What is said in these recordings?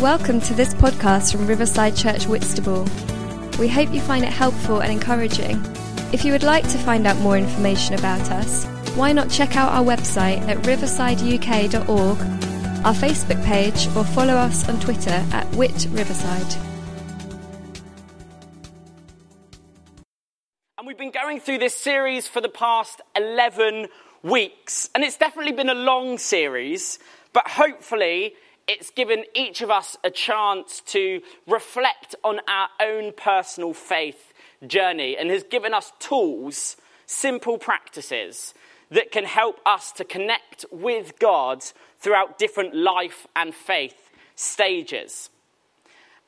Welcome to this podcast from Riverside Church Whitstable. We hope you find it helpful and encouraging. If you would like to find out more information about us, why not check out our website at riversideuk.org, our Facebook page, or follow us on Twitter at Whit Riverside. And we've been going through this series for the past 11 weeks. And it's definitely been a long series, but hopefully it's given each of us a chance to reflect on our own personal faith journey and has given us tools, simple practices that can help us to connect with God throughout different life and faith stages.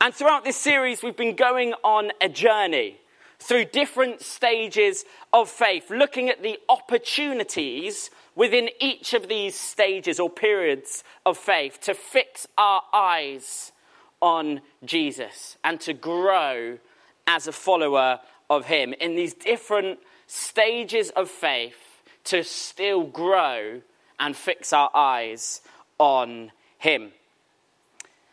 And throughout this series, we've been going on a journey through different stages of faith, looking at the opportunities within each of these stages or periods of faith to fix our eyes on Jesus and to grow as a follower of Him in these different stages of faith to still grow and fix our eyes on Him.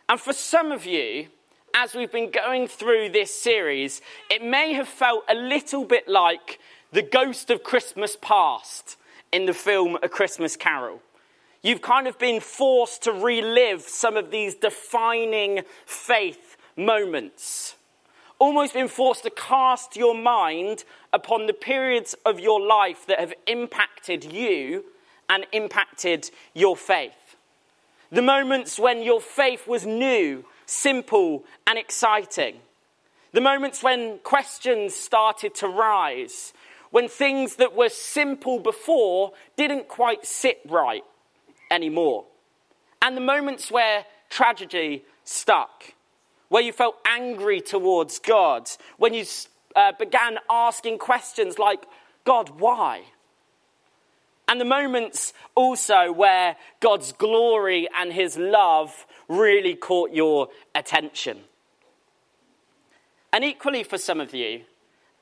And for some of you, as we've been going through this series, it may have felt a little bit like the ghost of Christmas past in the film A Christmas Carol. You've kind of been forced to relive some of these defining faith moments. Almost been forced to cast your mind upon the periods of your life that have impacted you and impacted your faith. The moments when your faith was new, simple, and exciting. The moments when questions started to rise, when things that were simple before didn't quite sit right anymore. And the moments where tragedy stuck, where you felt angry towards God, when you uh, began asking questions like, God, why? And the moments also where God's glory and his love really caught your attention. And equally for some of you,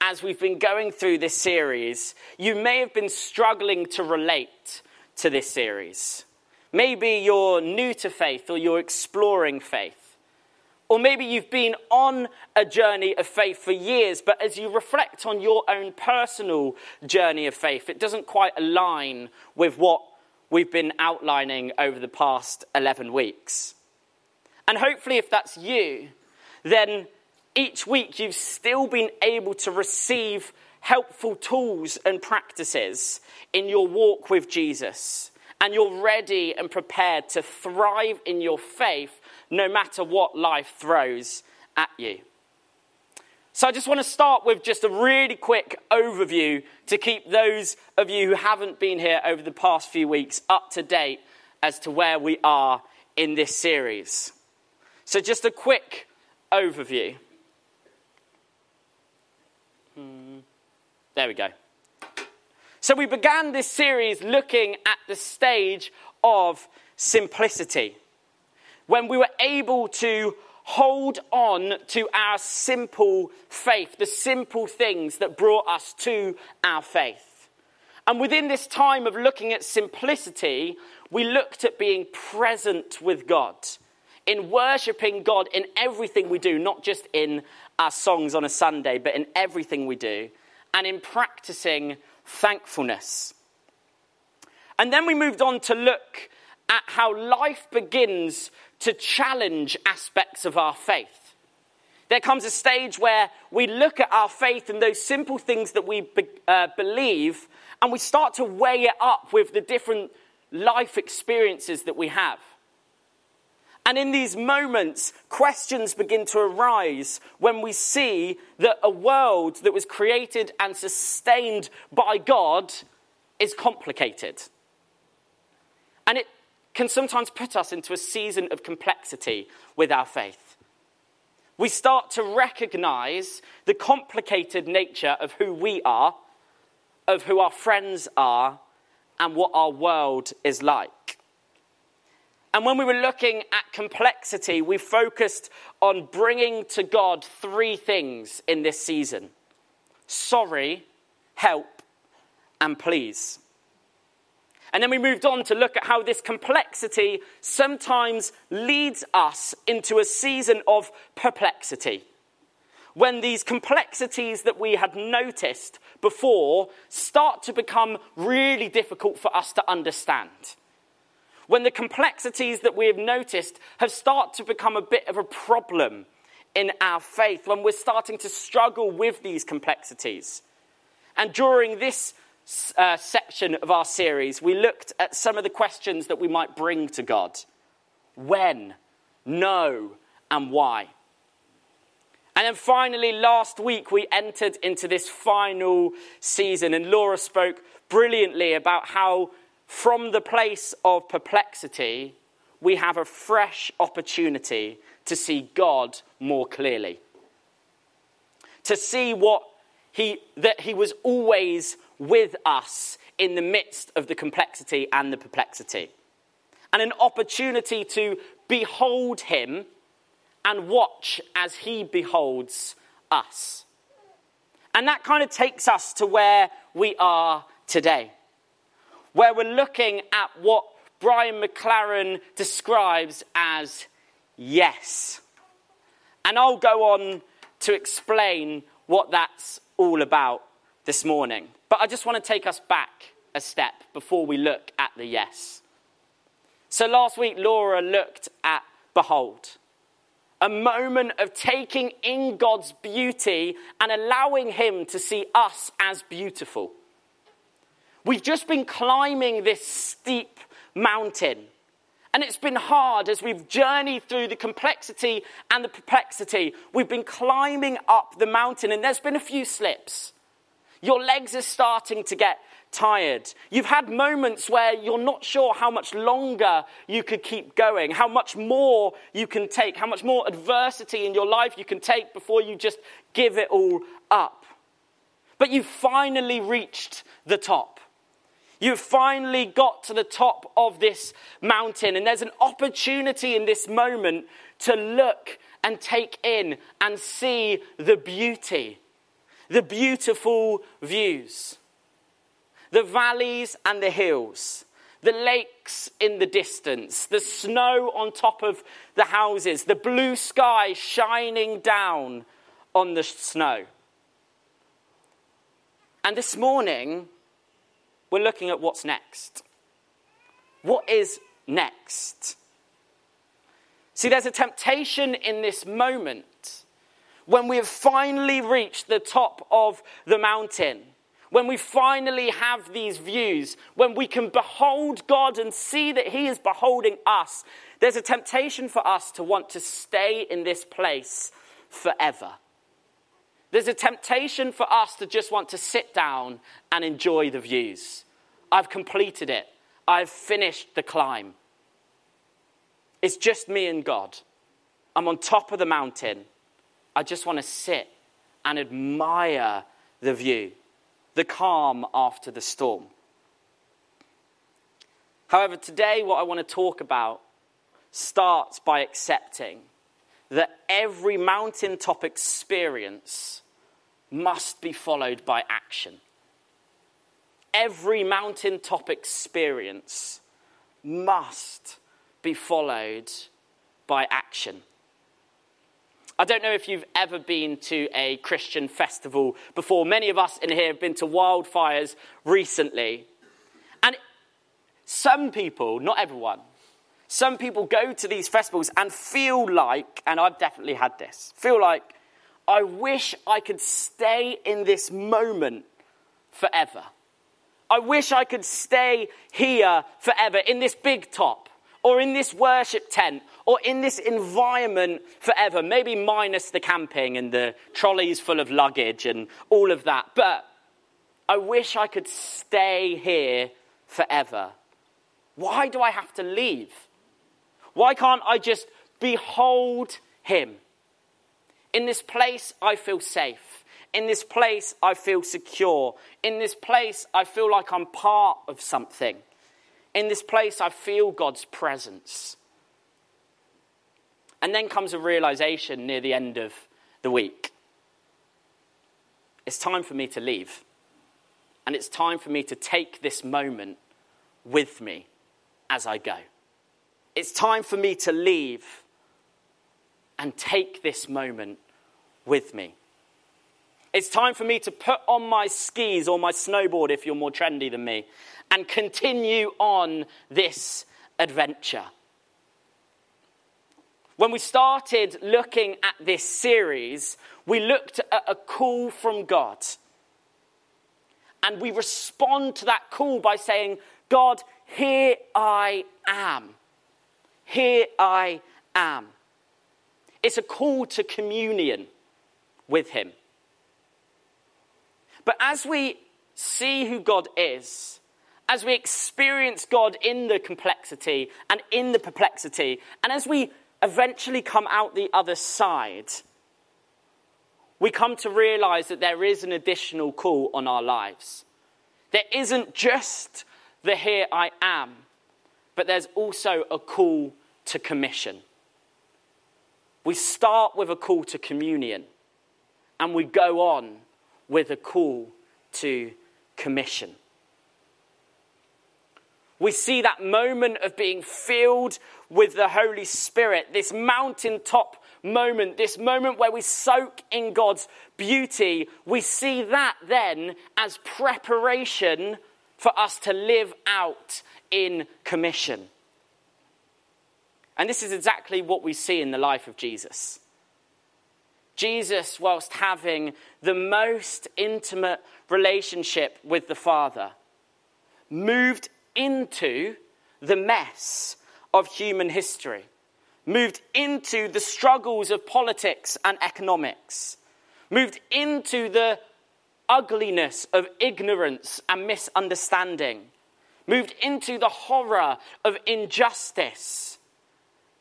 as we've been going through this series, you may have been struggling to relate to this series. Maybe you're new to faith or you're exploring faith. Or maybe you've been on a journey of faith for years, but as you reflect on your own personal journey of faith, it doesn't quite align with what we've been outlining over the past 11 weeks. And hopefully, if that's you, then each week you've still been able to receive helpful tools and practices in your walk with Jesus. And you're ready and prepared to thrive in your faith no matter what life throws at you. So, I just want to start with just a really quick overview to keep those of you who haven't been here over the past few weeks up to date as to where we are in this series. So, just a quick overview. There we go. So, we began this series looking at the stage of simplicity when we were able to hold on to our simple faith, the simple things that brought us to our faith. And within this time of looking at simplicity, we looked at being present with God, in worshipping God in everything we do, not just in our songs on a Sunday, but in everything we do, and in practicing thankfulness. And then we moved on to look at how life begins to challenge aspects of our faith. There comes a stage where we look at our faith and those simple things that we be, uh, believe, and we start to weigh it up with the different life experiences that we have. And in these moments, questions begin to arise when we see that a world that was created and sustained by God is complicated. And it can sometimes put us into a season of complexity with our faith. We start to recognize the complicated nature of who we are, of who our friends are, and what our world is like. And when we were looking at complexity, we focused on bringing to God three things in this season sorry, help, and please. And then we moved on to look at how this complexity sometimes leads us into a season of perplexity. When these complexities that we had noticed before start to become really difficult for us to understand. When the complexities that we have noticed have started to become a bit of a problem in our faith, when we're starting to struggle with these complexities. And during this uh, section of our series, we looked at some of the questions that we might bring to God when, no, and why. And then finally, last week, we entered into this final season, and Laura spoke brilliantly about how, from the place of perplexity, we have a fresh opportunity to see God more clearly. To see what he, that He was always with us in the midst of the complexity and the perplexity. And an opportunity to behold Him and watch as He beholds us. And that kind of takes us to where we are today, where we're looking at what Brian McLaren describes as yes. And I'll go on to explain what that's all about this morning. But I just want to take us back a step before we look at the yes. So last week, Laura looked at Behold, a moment of taking in God's beauty and allowing Him to see us as beautiful. We've just been climbing this steep mountain. And it's been hard as we've journeyed through the complexity and the perplexity. We've been climbing up the mountain, and there's been a few slips. Your legs are starting to get tired. You've had moments where you're not sure how much longer you could keep going, how much more you can take, how much more adversity in your life you can take before you just give it all up. But you've finally reached the top. You've finally got to the top of this mountain, and there's an opportunity in this moment to look and take in and see the beauty the beautiful views, the valleys and the hills, the lakes in the distance, the snow on top of the houses, the blue sky shining down on the snow. And this morning, we're looking at what's next. What is next? See, there's a temptation in this moment when we have finally reached the top of the mountain, when we finally have these views, when we can behold God and see that He is beholding us, there's a temptation for us to want to stay in this place forever. There's a temptation for us to just want to sit down and enjoy the views. I've completed it, I've finished the climb. It's just me and God. I'm on top of the mountain. I just want to sit and admire the view, the calm after the storm. However, today, what I want to talk about starts by accepting that every mountaintop experience must be followed by action. Every mountaintop experience must be followed by action. I don't know if you've ever been to a Christian festival before. Many of us in here have been to wildfires recently. And some people, not everyone, some people go to these festivals and feel like, and I've definitely had this, feel like, I wish I could stay in this moment forever. I wish I could stay here forever in this big top or in this worship tent or in this environment forever, maybe minus the camping and the trolleys full of luggage and all of that. But I wish I could stay here forever. Why do I have to leave? Why can't I just behold Him? In this place, I feel safe. In this place, I feel secure. In this place, I feel like I'm part of something. In this place, I feel God's presence. And then comes a realization near the end of the week. It's time for me to leave. And it's time for me to take this moment with me as I go. It's time for me to leave and take this moment with me. It's time for me to put on my skis or my snowboard if you're more trendy than me and continue on this adventure. When we started looking at this series, we looked at a call from God. And we respond to that call by saying, God, here I am. Here I am. It's a call to communion with Him. But as we see who God is, as we experience God in the complexity and in the perplexity, and as we eventually come out the other side, we come to realize that there is an additional call on our lives. There isn't just the here I am, but there's also a call to commission. We start with a call to communion, and we go on with a call to commission. We see that moment of being filled with the Holy Spirit, this mountaintop moment, this moment where we soak in God's beauty. We see that then as preparation for us to live out in commission. And this is exactly what we see in the life of Jesus. Jesus, whilst having the most intimate relationship with the Father, moved into the mess of human history, moved into the struggles of politics and economics, moved into the ugliness of ignorance and misunderstanding, moved into the horror of injustice,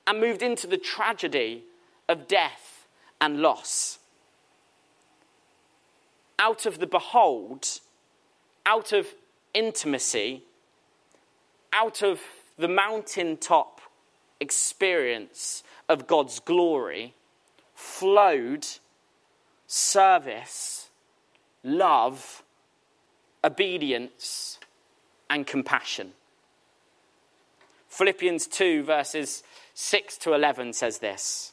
and moved into the tragedy of death and loss. Out of the behold, out of intimacy, out of the mountaintop experience of God's glory flowed service, love, obedience, and compassion. Philippians 2, verses 6 to 11 says this,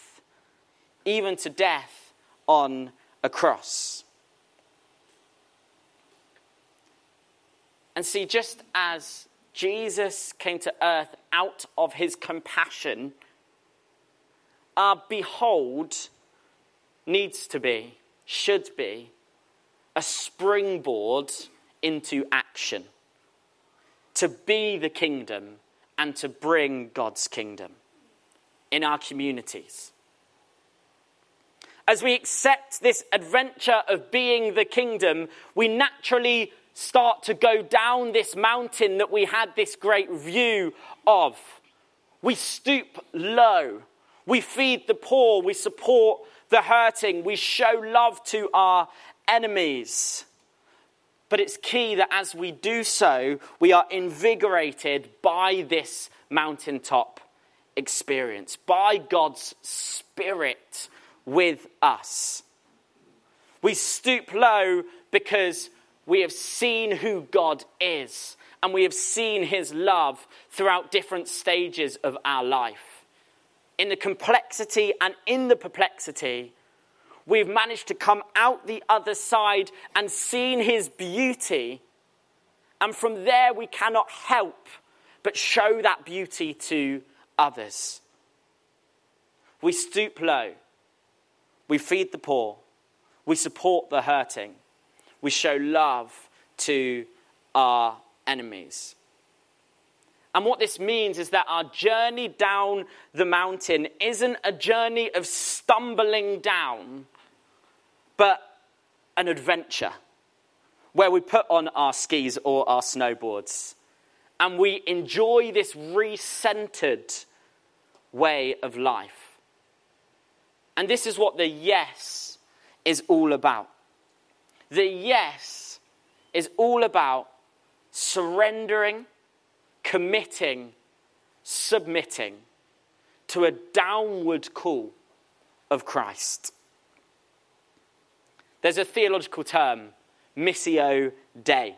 even to death on a cross. And see, just as Jesus came to earth out of his compassion, our behold needs to be, should be, a springboard into action. To be the kingdom and to bring God's kingdom in our communities. As we accept this adventure of being the kingdom, we naturally start to go down this mountain that we had this great view of. We stoop low. We feed the poor. We support the hurting. We show love to our enemies. But it's key that as we do so, we are invigorated by this mountaintop experience, by God's Spirit with us. We stoop low because we have seen who God is and we have seen his love throughout different stages of our life. In the complexity and in the perplexity, we've managed to come out the other side and seen his beauty. And from there, we cannot help but show that beauty to others. We stoop low, we feed the poor, we support the hurting, we show love to our enemies. And what this means is that our journey down the mountain isn't a journey of stumbling down, but an adventure where we put on our skis or our snowboards and we enjoy this recentered way of life. And this is what the yes is all about. The yes is all about surrendering, committing, submitting to a downward call of Christ. There's a theological term, missio dei.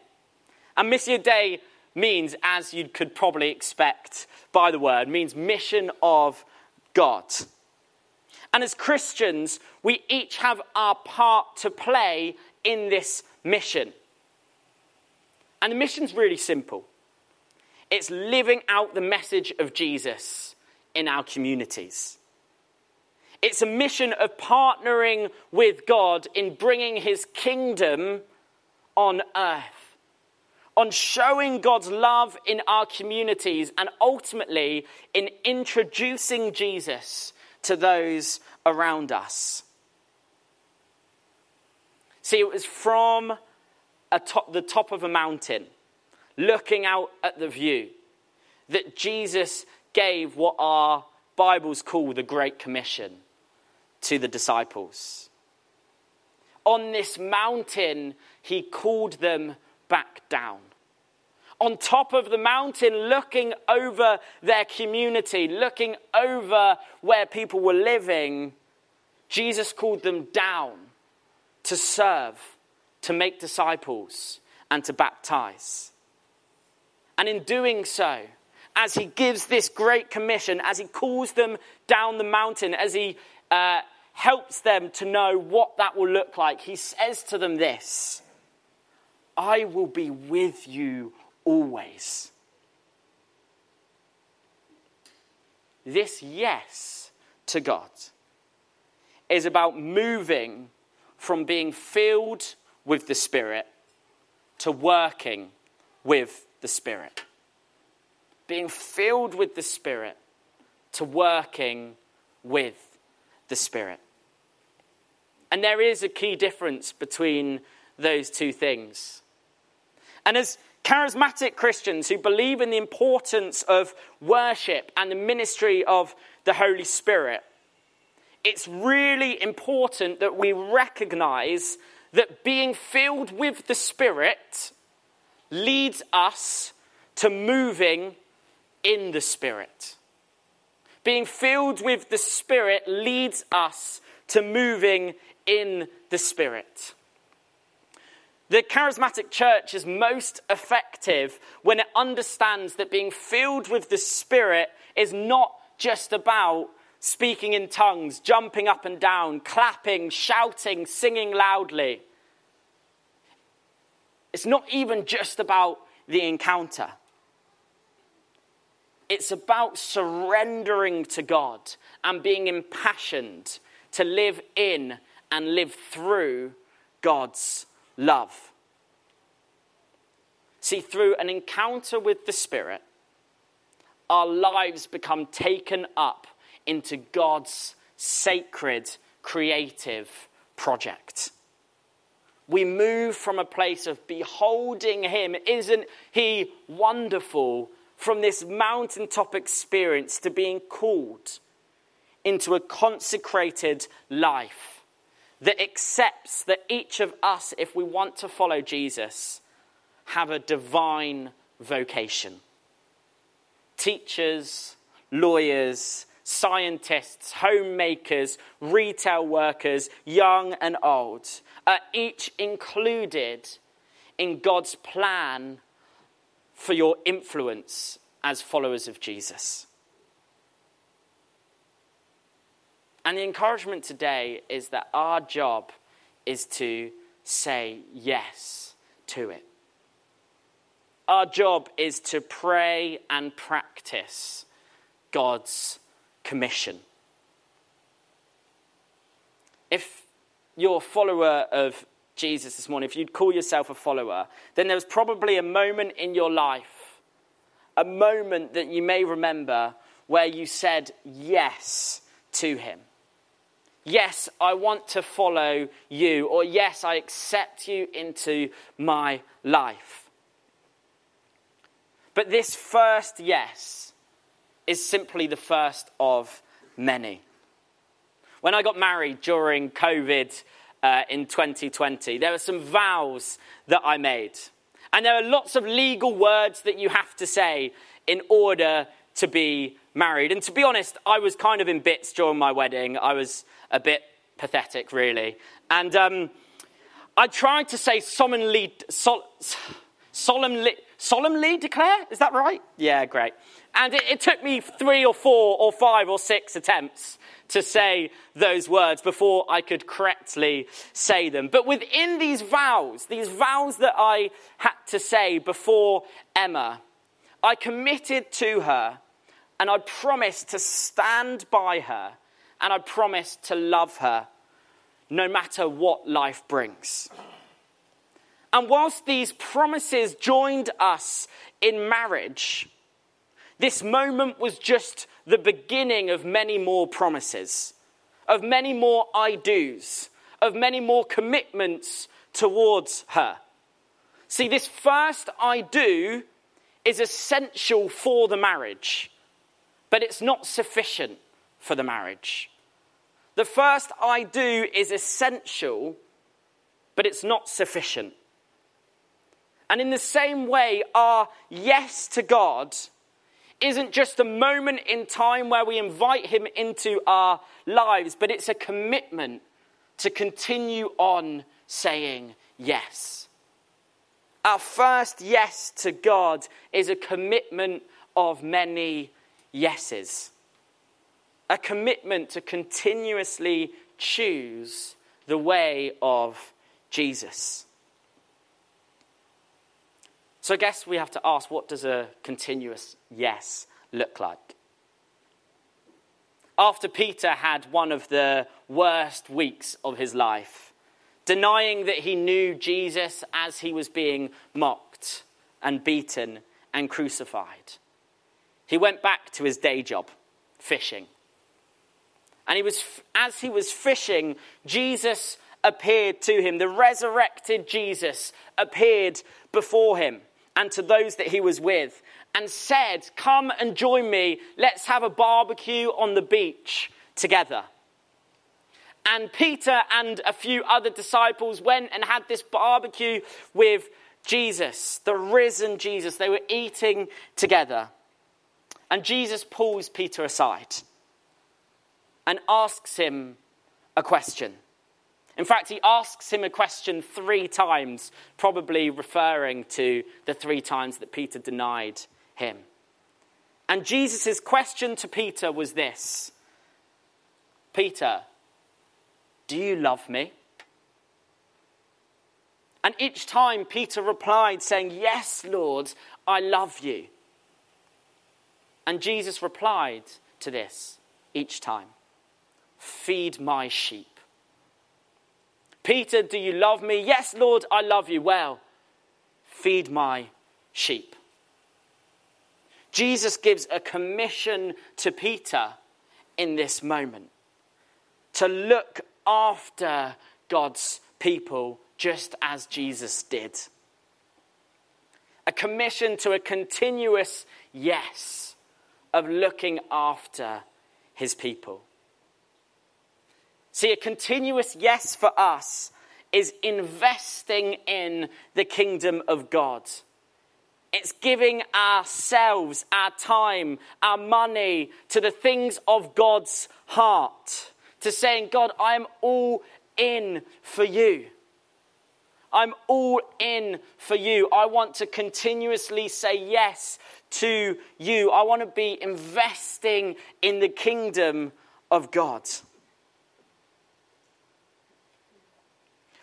And missio dei means, as you could probably expect by the word, means mission of God. And as Christians, we each have our part to play in this mission. And the mission's really simple it's living out the message of Jesus in our communities. It's a mission of partnering with God in bringing his kingdom on earth, on showing God's love in our communities, and ultimately in introducing Jesus to those around us. See, it was from top, the top of a mountain, looking out at the view, that Jesus gave what our Bibles call the Great Commission to the disciples. On this mountain, he called them back down. On top of the mountain, looking over their community, looking over where people were living, Jesus called them down to serve, to make disciples, and to baptize. And in doing so, as he gives this great commission, as he calls them down the mountain, as he uh, helps them to know what that will look like. He says to them this I will be with you always. This yes to God is about moving from being filled with the Spirit to working with the Spirit. Being filled with the Spirit to working with the Spirit. And there is a key difference between those two things. And as charismatic Christians who believe in the importance of worship and the ministry of the Holy Spirit, it's really important that we recognize that being filled with the Spirit leads us to moving in the Spirit. Being filled with the Spirit leads us to moving in the Spirit. The charismatic church is most effective when it understands that being filled with the Spirit is not just about speaking in tongues, jumping up and down, clapping, shouting, singing loudly. It's not even just about the encounter. It's about surrendering to God and being impassioned to live in and live through God's love. See, through an encounter with the Spirit, our lives become taken up into God's sacred, creative project. We move from a place of beholding Him. Isn't He wonderful? from this mountaintop experience to being called into a consecrated life that accepts that each of us, if we want to follow Jesus, have a divine vocation. Teachers, lawyers, scientists, homemakers, retail workers, young and old, are each included in God's plan for your influence as followers of Jesus. And the encouragement today is that our job is to say yes to it. Our job is to pray and practice God's commission. If you're a follower of Jesus this morning, if you'd call yourself a follower, then there was probably a moment in your life, a moment that you may remember where you said yes to him. Yes, I want to follow you, or yes, I accept you into my life. But this first yes is simply the first of many. When I got married during COVID uh, in 2020, there were some vows that I made. And there are lots of legal words that you have to say in order to be married. And to be honest, I was kind of in bits during my wedding. I was a bit pathetic, really. And um, I tried to say solemnly, sol- solemnly, solemnly declare. Is that right? Yeah, great. And it, it took me three or four or five or six attempts to say those words before I could correctly say them. But within these vows, these vows that I had to say before Emma, I committed to her and I promised to stand by her and I promised to love her no matter what life brings. And whilst these promises joined us in marriage, this moment was just the beginning of many more promises, of many more I do's, of many more commitments towards her. See, this first I do is essential for the marriage, but it's not sufficient for the marriage. The first I do is essential, but it's not sufficient. And in the same way, our yes to God isn't just a moment in time where we invite Him into our lives, but it's a commitment to continue on saying yes. Our first yes to God is a commitment of many yeses. A commitment to continuously choose the way of Jesus. So I guess we have to ask what does a continuous yes look like? After Peter had one of the worst weeks of his life, denying that he knew Jesus as he was being mocked and beaten and crucified. He went back to his day job, fishing. And he was, as he was fishing, Jesus appeared to him. The resurrected Jesus appeared before him and to those that he was with and said, Come and join me. Let's have a barbecue on the beach together. And Peter and a few other disciples went and had this barbecue with Jesus, the risen Jesus. They were eating together. And Jesus pulls Peter aside and asks him a question. In fact, he asks him a question three times, probably referring to the three times that Peter denied him. And Jesus' question to Peter was this Peter, do you love me? And each time Peter replied, saying, Yes, Lord, I love you. And Jesus replied to this each time Feed my sheep. Peter, do you love me? Yes, Lord, I love you. Well, feed my sheep. Jesus gives a commission to Peter in this moment to look after God's people just as Jesus did. A commission to a continuous yes of looking after his people. See, a continuous yes for us is investing in the kingdom of God. It's giving ourselves, our time, our money to the things of God's heart. To saying, God, I am all in for you. I'm all in for you. I want to continuously say yes to you. I want to be investing in the kingdom of God.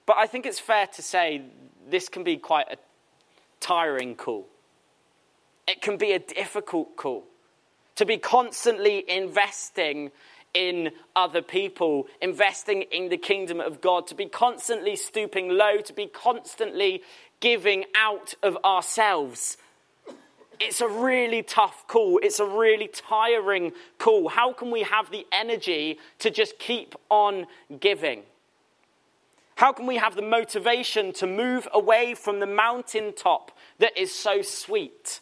But I think it's fair to say this can be quite a tiring call. It can be a difficult call to be constantly investing in other people, investing in the kingdom of God, to be constantly stooping low, to be constantly giving out of ourselves. It's a really tough call. It's a really tiring call. How can we have the energy to just keep on giving? How can we have the motivation to move away from the mountaintop that is so sweet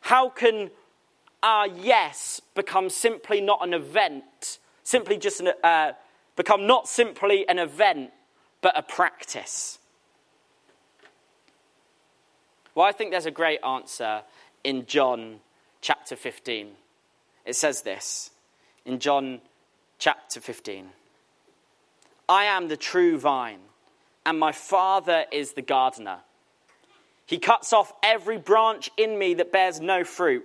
How can our yes become simply not an event, simply just an, uh, become not simply an event, but a practice? Well, I think there's a great answer in John chapter 15. It says this in John chapter 15 I am the true vine, and my Father is the gardener. He cuts off every branch in me that bears no fruit,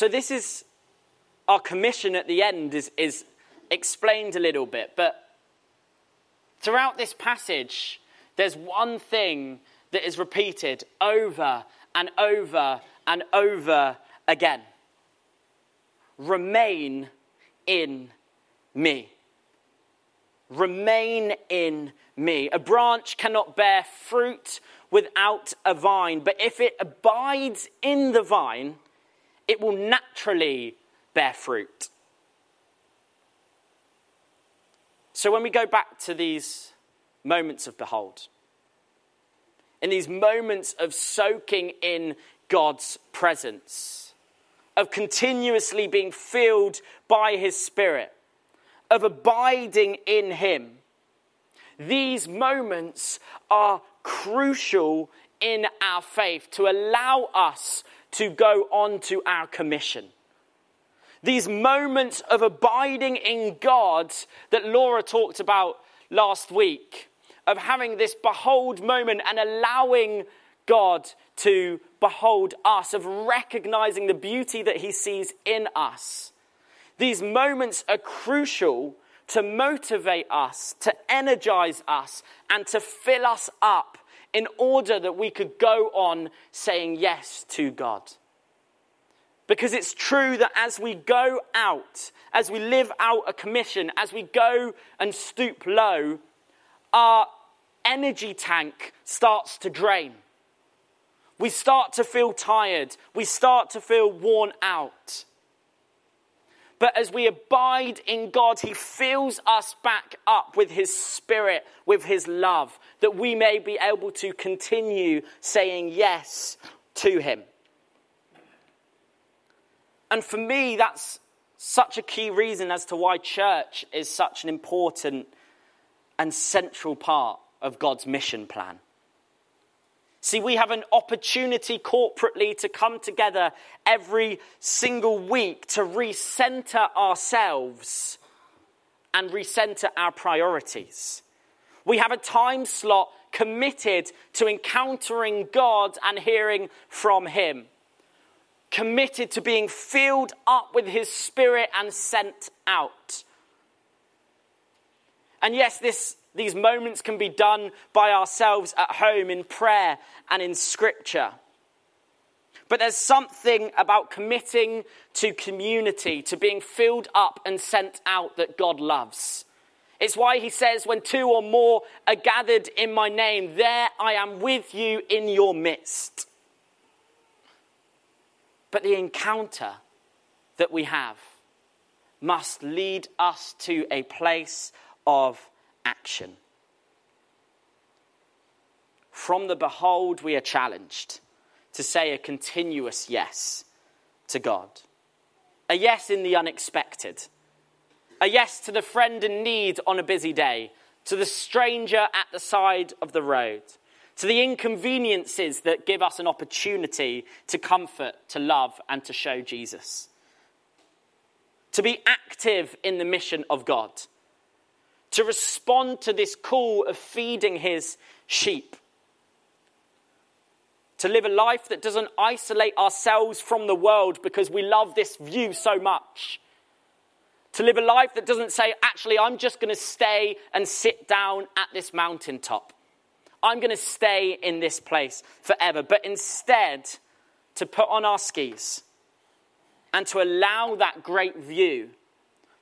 So, this is our commission at the end, is, is explained a little bit, but Throughout this passage, there's one thing that is repeated over and over and over again remain in me. Remain in me. A branch cannot bear fruit without a vine, but if it abides in the vine, it will naturally bear fruit. So when we go back to these moments of behold, in these moments of soaking in God's presence, of continuously being filled by His Spirit, of abiding in Him, these moments are crucial in our faith to allow us to go on to our commission these moments of abiding in God that Laura talked about last week, of having this behold moment and allowing God to behold us, of recognizing the beauty that He sees in us. These moments are crucial to motivate us, to energize us, and to fill us up in order that we could go on saying yes to God. Because it's true that as we go out, as we live out a commission, as we go and stoop low, our energy tank starts to drain. We start to feel tired. We start to feel worn out. But as we abide in God, He fills us back up with His Spirit, with His love, that we may be able to continue saying yes to Him. And for me, that's such a key reason as to why church is such an important and central part of God's mission plan. See, we have an opportunity corporately to come together every single week to recenter ourselves and recenter our priorities. We have a time slot committed to encountering God and hearing from Him committed to being filled up with his spirit and sent out. And yes, this, these moments can be done by ourselves at home in prayer and in scripture. But there's something about committing to community, to being filled up and sent out that God loves. It's why he says, When two or more are gathered in my name, there I am with you in your midst. But the encounter that we have must lead us to a place of action. From the behold, we are challenged to say a continuous yes to God. A yes in the unexpected. A yes to the friend in need on a busy day, to the stranger at the side of the road, to the inconveniences that give us an opportunity to comfort, to love, and to show Jesus. To be active in the mission of God, to respond to this call of feeding his sheep to live a life that doesn't isolate ourselves from the world because we love this view so much. To live a life that doesn't say, actually, I'm just going to stay and sit down at this mountaintop. I'm going to stay in this place forever. But instead, to put on our skis and to allow that great view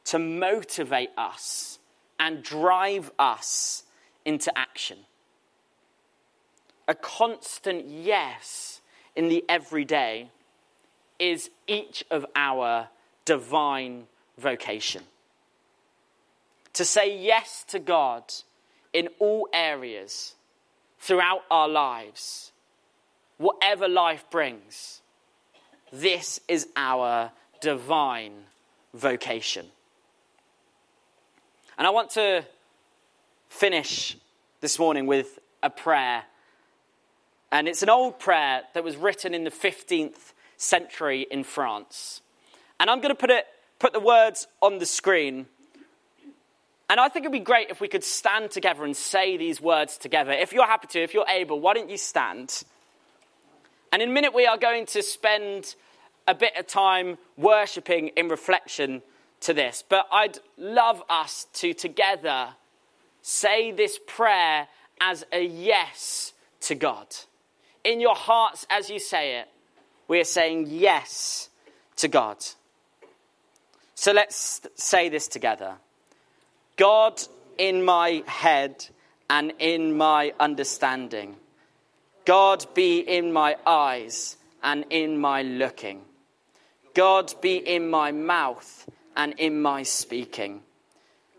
to motivate us and drive us into action a constant yes in the everyday is each of our divine vocation. To say yes to God in all areas throughout our lives, whatever life brings, this is our divine vocation. And I want to finish this morning with a prayer and it's an old prayer that was written in the 15th century in France. And I'm going to put, it, put the words on the screen. And I think it'd be great if we could stand together and say these words together. If you're happy to, if you're able, why don't you stand? And in a minute, we are going to spend a bit of time worshipping in reflection to this. But I'd love us to together say this prayer as a yes to God in your hearts as you say it, we are saying yes to God. So let's say this together God in my head and in my understanding. God be in my eyes and in my looking. God be in my mouth and in my speaking.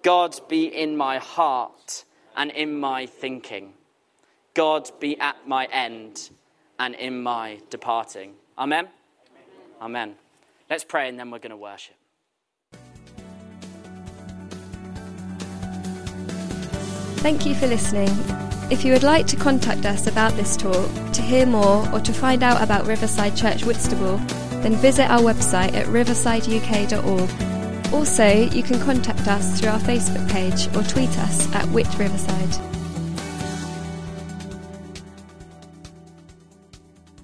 God be in my heart and in my thinking. God be at my end and in my departing. Amen? Amen. Let's pray and then we're going to worship. Thank you for listening. If you would like to contact us about this talk, to hear more, or to find out about Riverside Church Whitstable, then visit our website at riversideuk.org. Also, you can contact us through our Facebook page or tweet us at Whit Riverside.